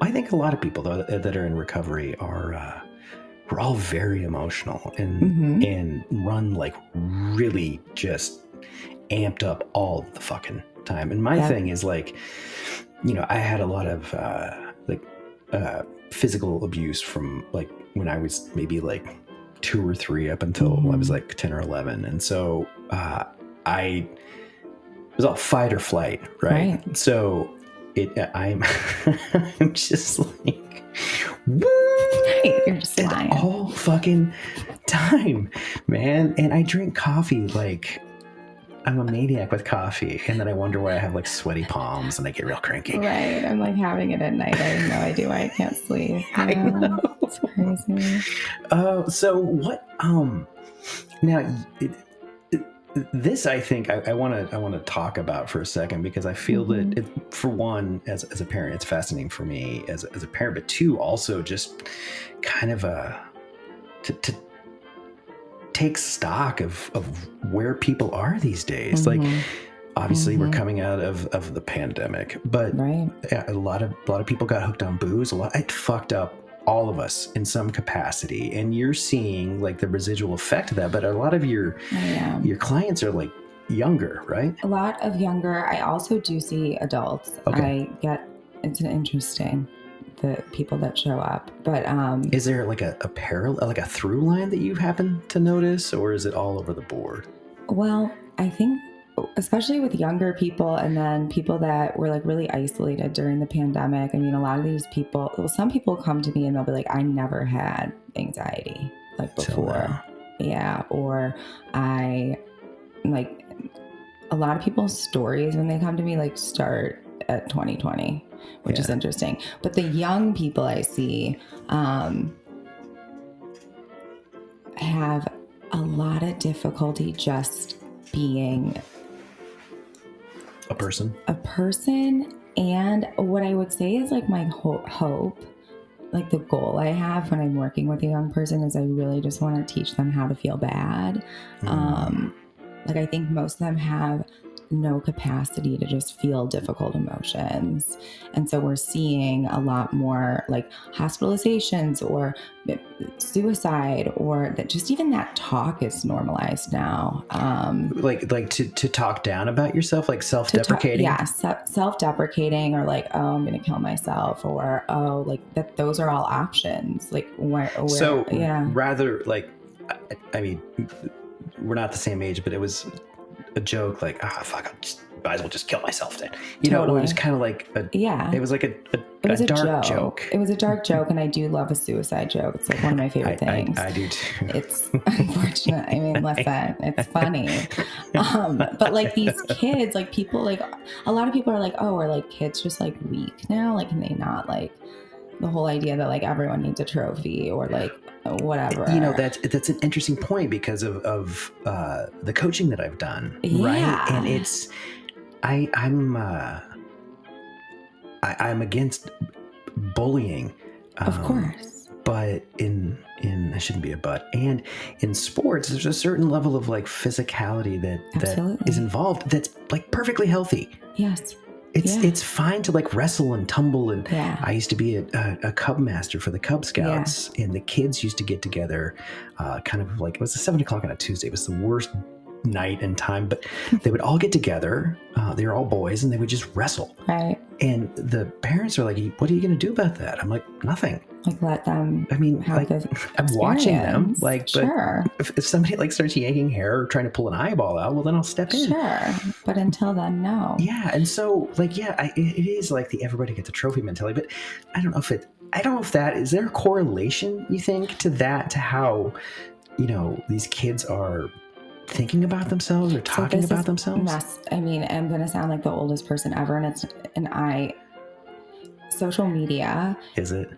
I think a lot of people though that are in recovery are uh we're all very emotional and hmm and run like really just amped up all the fucking time. And my Yeah. thing is like you know, I had a lot of uh like uh physical abuse from like when I was maybe like two or three up until I was Mhm. like 10 or 11. And so uh, I it was all fight or flight, right? Right. So it, I'm, I'm just like, woo! You're just the lying. all fucking time, man. And I drink coffee like I'm a maniac with coffee. And then I wonder why I have like sweaty palms and I get real cranky. Right. I'm like having it at night. I have no idea why I can't sleep. I know. It's crazy. Uh, so what? Um, now it, this I think I want to I want to talk about for a second because I feel Mhm. that it, for one, as as a parent, it's fascinating for me as as a parent, but two, also just kind of a to. to take stock of of where people are these days like Mhm. obviously we're Mhm. coming out of of the pandemic but right. yeah, a lot of a lot of people got hooked on booze. A lot it fucked up all of us in some capacity, and you're seeing like the residual effect of that. But a lot of your your clients are like younger, right? A lot of younger. I also do see adults. Okay. I get it's interesting the people that show up, but um, Is there like a, a parallel, like a through line that you happen to notice, or is it all over the board? Well, I think especially with younger people and then people that were like really isolated during the pandemic. I mean, a lot of these people, well, some people come to me and they'll be like, I never had anxiety like before. Yeah. Or I like a lot of people's stories when they come to me like start at 2020, which is interesting. But the young people I see, um, have a lot of difficulty just being A person. a person and what i would say is like my ho- hope like the goal i have when i'm working with a young person is i really just want to teach them how to feel bad Mm. um like i think most of them have no capacity to just feel difficult emotions and so we're seeing a lot more like hospitalizations or suicide or that just even that talk is normalized now um like like to to talk down about yourself, like self-deprecating. talk, yeah, se- self-deprecating, or like, oh, I'm gonna kill myself, or oh, like that. Those are all options. Like where, where so yeah, rather like I, I mean we're not the same age but it was a joke like ah fuck i just might as well just kill myself then you know it was kind of like a yeah. it was like a, a, It was a a, dark joke. joke, It was a dark joke, and I do love a suicide joke. It's like one of my favorite I, things. I do too it's unfortunate. I mean, listen, it's funny. Um, but like these kids, like people, like a lot of people are like, oh, are like kids just like weak now? Like, can they not like the whole idea that like everyone needs a trophy or like whatever. You know, that's that's an interesting point because of of uh, the coaching that I've done, Yeah. right? And it's I I'm uh, I, I'm against bullying, of um, course. but in in it shouldn't be a but and in sports there's a certain level of like physicality that that Absolutely. is involved that's like perfectly healthy Yes. It's Yeah. it's fine to like wrestle and tumble and Yeah. I used to be a, a, a cub master for the Cub Scouts, and the kids used to get together, uh, kind of like it was a seven o'clock on a Tuesday. It was the worst night and time, but they would all get together. Uh, they were all boys, and they would just wrestle. Right. And the parents are like, "What are you going to do about that?" I'm like, "Nothing." Like let them I mean, like I'm watching them, like, but sure. if, if somebody like starts yanking hair or trying to pull an eyeball out, well, then I'll step in. Sure. But until then, no. Yeah, and so like yeah, I, it it is like the everybody gets a trophy mentality, but I don't know if it. I don't know if that is there a correlation you think to that to how you know these kids are thinking about themselves or talking this about themselves. Mess. I mean, I'm gonna sound like the oldest person ever, and it's and I. Social media. Is it?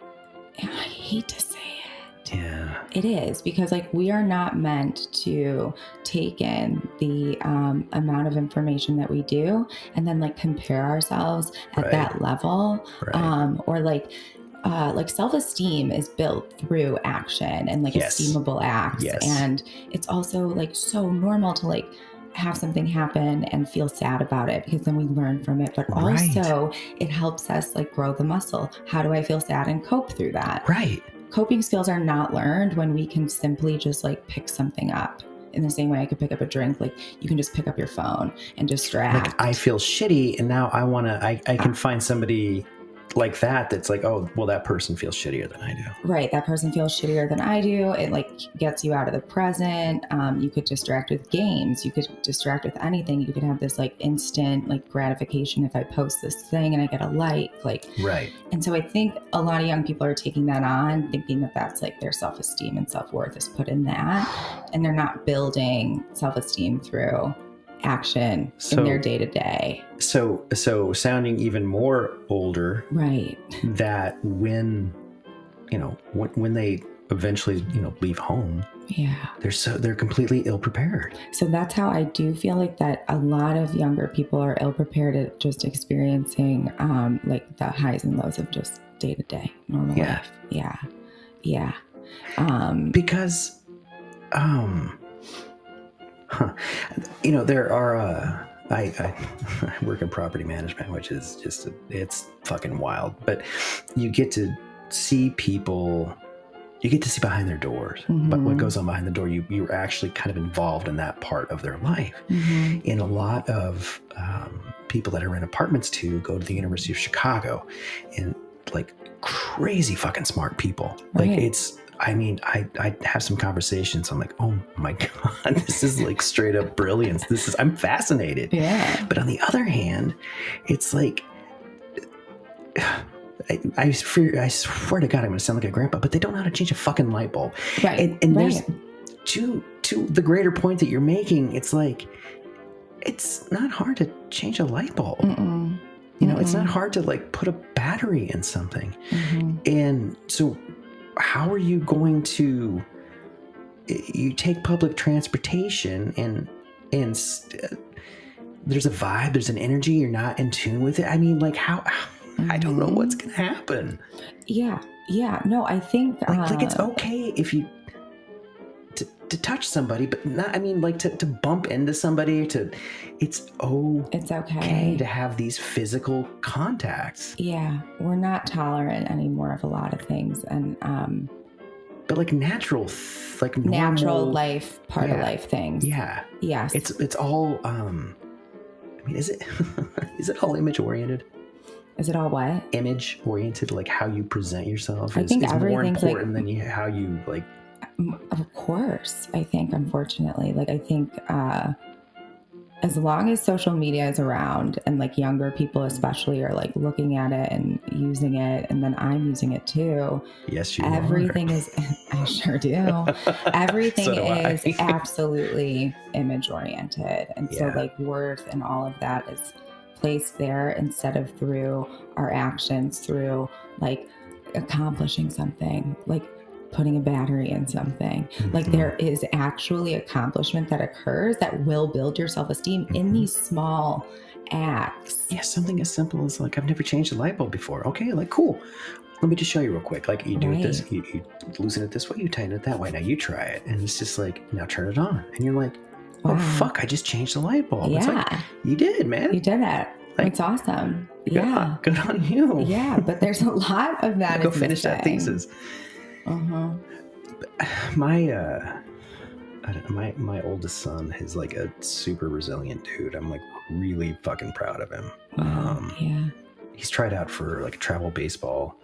I hate to say it. Yeah. It is because like we are not meant to take in the um, amount of information that we do and then like compare ourselves at Right. that level Right. um, or like uh, like self-esteem is built through action and like Yes. esteemable acts Yes. and it's also like so normal to like have something happen and feel sad about it because then we learn from it but Right. also it helps us like grow the muscle how do i feel sad and cope through that right. coping skills are not learned when we can simply just like pick something up in the same way i could pick up a drink like you can just pick up your phone and distract Like I feel shitty, and now I want to. I I can find somebody like that that's like, oh, well, that person feels shittier than I do. right that person feels shittier than i do it like gets you out of the present um, you could distract with games you could distract with anything you could have this like instant like gratification if i post this thing and i get a like like Right. and so i think a lot of young people are taking that on thinking that that's like their self-esteem and self-worth is put in that and they're not building self-esteem through action So- in their day-to-day. So so sounding even more older right. that when you know when, when they eventually you know leave home yeah. they're so they're completely ill prepared so that's how i do feel like that a lot of younger people are ill prepared at just experiencing um like the highs and lows of just day-to-day normal Yeah. life. Yeah. Yeah. Um because um huh, you know there are uh I, I I work in property management, which is just it's fucking wild. But you get to see people, you get to see behind their doors. But what Mhm. goes on behind the door, you you're actually kind of involved in that part of their life. mhm. and a lot of um, people that are in apartments too go to the University of Chicago, and like crazy fucking smart people. Like it's. I mean, I I have some conversations. I'm like, oh my god, this is like straight up brilliance. This is. I'm fascinated. yeah But on the other hand, it's like. I, I, fear, I swear to God, I'm going to sound like a grandpa, but they don't know how to change a fucking light bulb right and, and right. there's to to the greater point that you're making it's like it's not hard to change a light bulb Mm-mm. you know it's not hard to like put a battery in something Mhm. and so how are you going to you take public transportation and and s- uh, there's a vibe there's an energy you're not in tune with it i mean like how i don't know what's gonna happen Yeah, yeah. No, I think like, like it's uh, okay if you to, to touch somebody but not i mean like to, to bump into somebody to it's okay It's okay. to have these physical contacts Yeah, we're not tolerant anymore of a lot of things, and um, but like natural like normal, natural life, part of life things. yeah Yes. it's it's all um i mean is it is it all image oriented Is it all what? image oriented like how you present yourself I is, think is more everything's, like- important than you, how you like Of course, I think. Unfortunately, like I think. uh as long as social media is around and like younger people especially are like looking at it and using it and then i'm using it too yes you everything is i sure do everything So do is absolutely image oriented and so like worth and all of that is placed there instead of through our actions through like accomplishing something, like putting a battery in something. Like Mhm. there is actually accomplishment that occurs that will build your self esteem in Mhm. these small acts. yeah, something as simple as like I've never changed a light bulb before. Okay, like cool. Let me just show you real quick. Like you do it this, you, you loosen it this way, you tighten it that way. Now you try it, and it's just like now turn it on, and you're like, oh Wow. fuck, I just changed the light bulb. It's yeah, like you did, man. you did it. Like- it's awesome. Good- Yeah. good on you. Yeah, but there's a lot of that. Go is finish that thesis. Uh-huh. my uh I don't know, my my oldest son is like a super resilient dude. I'm like really fucking proud of him. Wow. Um, yeah. He's tried out for like travel baseball.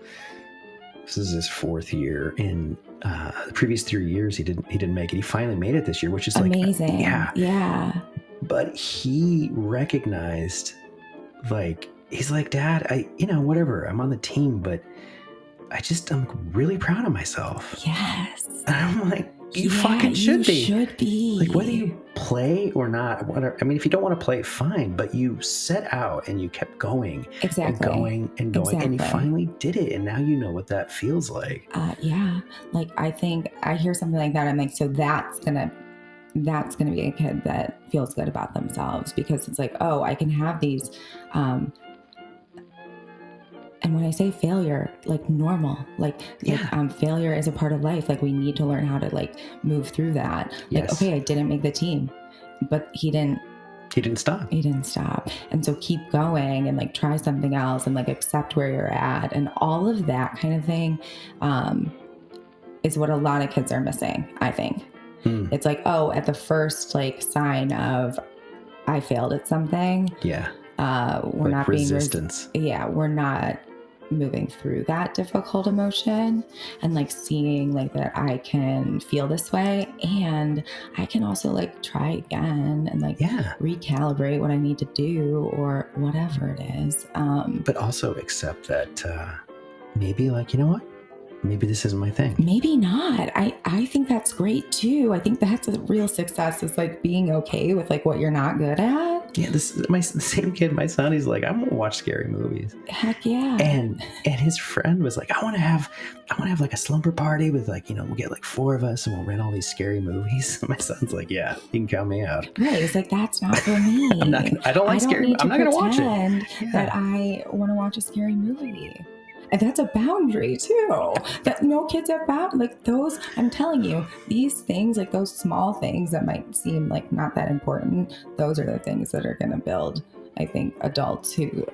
This is his fourth year. In uh, the previous three years, he didn't he didn't make it. He finally made it this year, which is like Amazing. yeah. Yeah. But he recognized, like he's like, Dad, I you know whatever. I'm on the team, but I just I'm really proud of myself. Yes. And I'm like, you Yeah, fucking should you be. Should be. like whether you play or not whatever i mean if you don't want to play fine but you set out and you kept going exactly. and going and going and you finally did it and now you know what that feels like Uh, yeah. Like I think I hear something like that. I'm like, so that's gonna that's gonna be a kid that feels good about themselves because it's like, oh, I can have these. Um, and when I say failure, like normal, like, Yeah. like um, failure is a part of life. Like we need to learn how to like move through that. Like, Yes. okay, I didn't make the team, but he didn't he didn't stop he didn't stop and so keep going and like try something else and like accept where you're at and all of that kind of thing um is what a lot of kids are missing i think Hmm. it's like oh at the first like sign of i failed at something yeah uh we're like not being resistance yeah we're not moving through that difficult emotion and like seeing like that i can feel this way and i can also like try again and like yeah recalibrate what I need to do or whatever it is. Um, but also accept that uh maybe like you know what maybe this isn't my thing maybe not. I, I think that's great too. I think that's a real success is like being okay with like what you're not good at. yeah this my the same kid my son he's like i'm gonna watch scary movies Heck yeah. and and his friend was like i want to have i want to have like a slumber party with like you know we'll get like four of us and we'll rent all these scary movies my son's like yeah you can count me out right. He's like, that's not for me. i'm not i don't like I don't scary to i'm not gonna watch it Yeah. that I want to watch a scary movie. And that's a boundary too. That no kids have bound like those. I'm telling you, these things, like those small things that might seem like not that important, those are the things that are going to build. I think adults who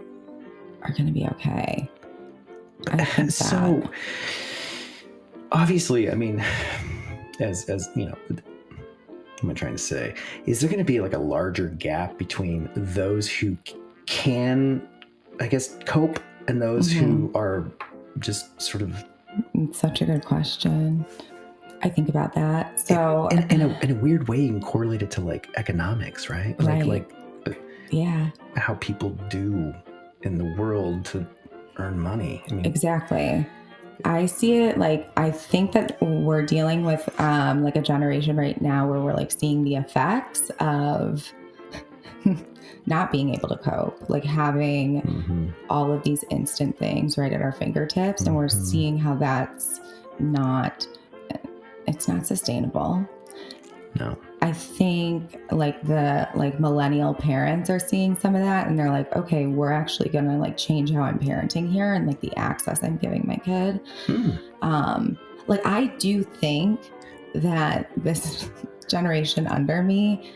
are going to be okay. So that. obviously i mean as as you know what am i trying to say is there going to be like a larger gap between those who can i guess cope and those who Mm-hmm. are just sort of It's such a good question. I think about that. So in, in, a, in a weird way you can correlate it to like economics right like Right. like yeah, how people do in the world to earn money i mean exactly. I see it like I think that we're dealing with um like a generation right now where we're like seeing the effects of not being able to cope, like having mhm. all of these instant things right at our fingertips and we're Mhm. seeing how that's not it's not sustainable. no I think like the like millennial parents are seeing some of that and they're like, okay, we're actually gonna like change how I'm parenting here and like the access I'm giving my kid. Hmm. Um, like I do think that this generation under me,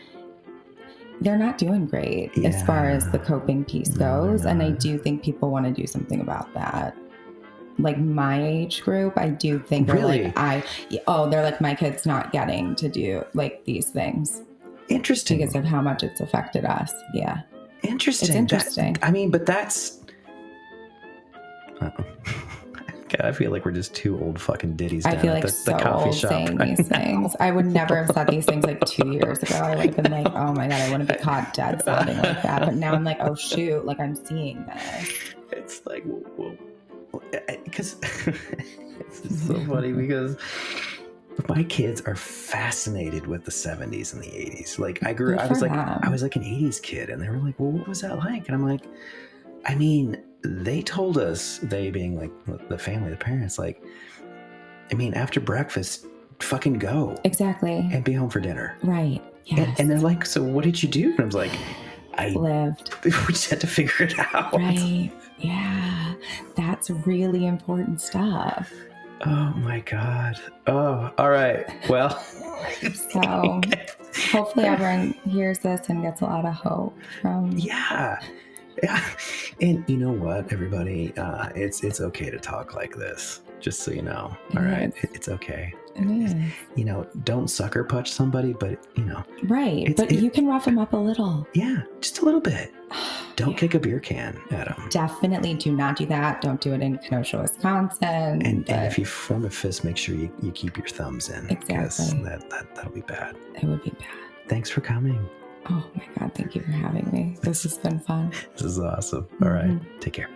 they're not doing great as far as the coping piece No, goes. And I do think people want to do something about that. Like my age group, I do think they're Really? like I oh, they're like my kid's not getting to do like these things interesting because of how much it's affected us. Yeah. Interesting. It's That- interesting. I mean, but that's. God, I feel like we're just two old fucking ditties. I feel at like the, so the coffee old shop saying right these now. things. I would never have said these things like two years ago. I would have been like, oh my God, I wouldn't be caught dead sounding like that. But now I'm like, oh shoot, like I'm seeing this. It's like, whoa, whoa. because it's just so funny because my kids are fascinated with the 70s and the 80s. Like I grew, I was like, them. I was like an 80s kid, and they were like, well, what was that like? And I'm like, I mean, they told us, they being like the family, the parents, like, I mean, after breakfast, fucking go Exactly. and be home for dinner. Right. And, Yes. and they're like, so what did you do? And I was like, I lived. we just had to figure it out. Right. Yeah. That's really important stuff. Oh my god. Oh, all right. Well, So hopefully everyone hears this and gets a lot of hope from yeah. Yeah. And you know what, everybody? Uh, it's it's okay to talk like this. Just so you know. All It right. is. It- It's okay. it is. You know, don't sucker punch somebody, but you know, Right. But it- you can rough them up a little. yeah, just a little bit. Don't Yeah. kick a beer can at them. Definitely do not do that. Don't do it in Kenosha, Wisconsin. And, and if you form a fist, make sure you, you keep your thumbs in Exactly. that, that, that'll be bad. it would be bad. Thanks for coming. Oh my God. Thank you for having me. This has been fun. This is awesome. All right. Mhm. Take care.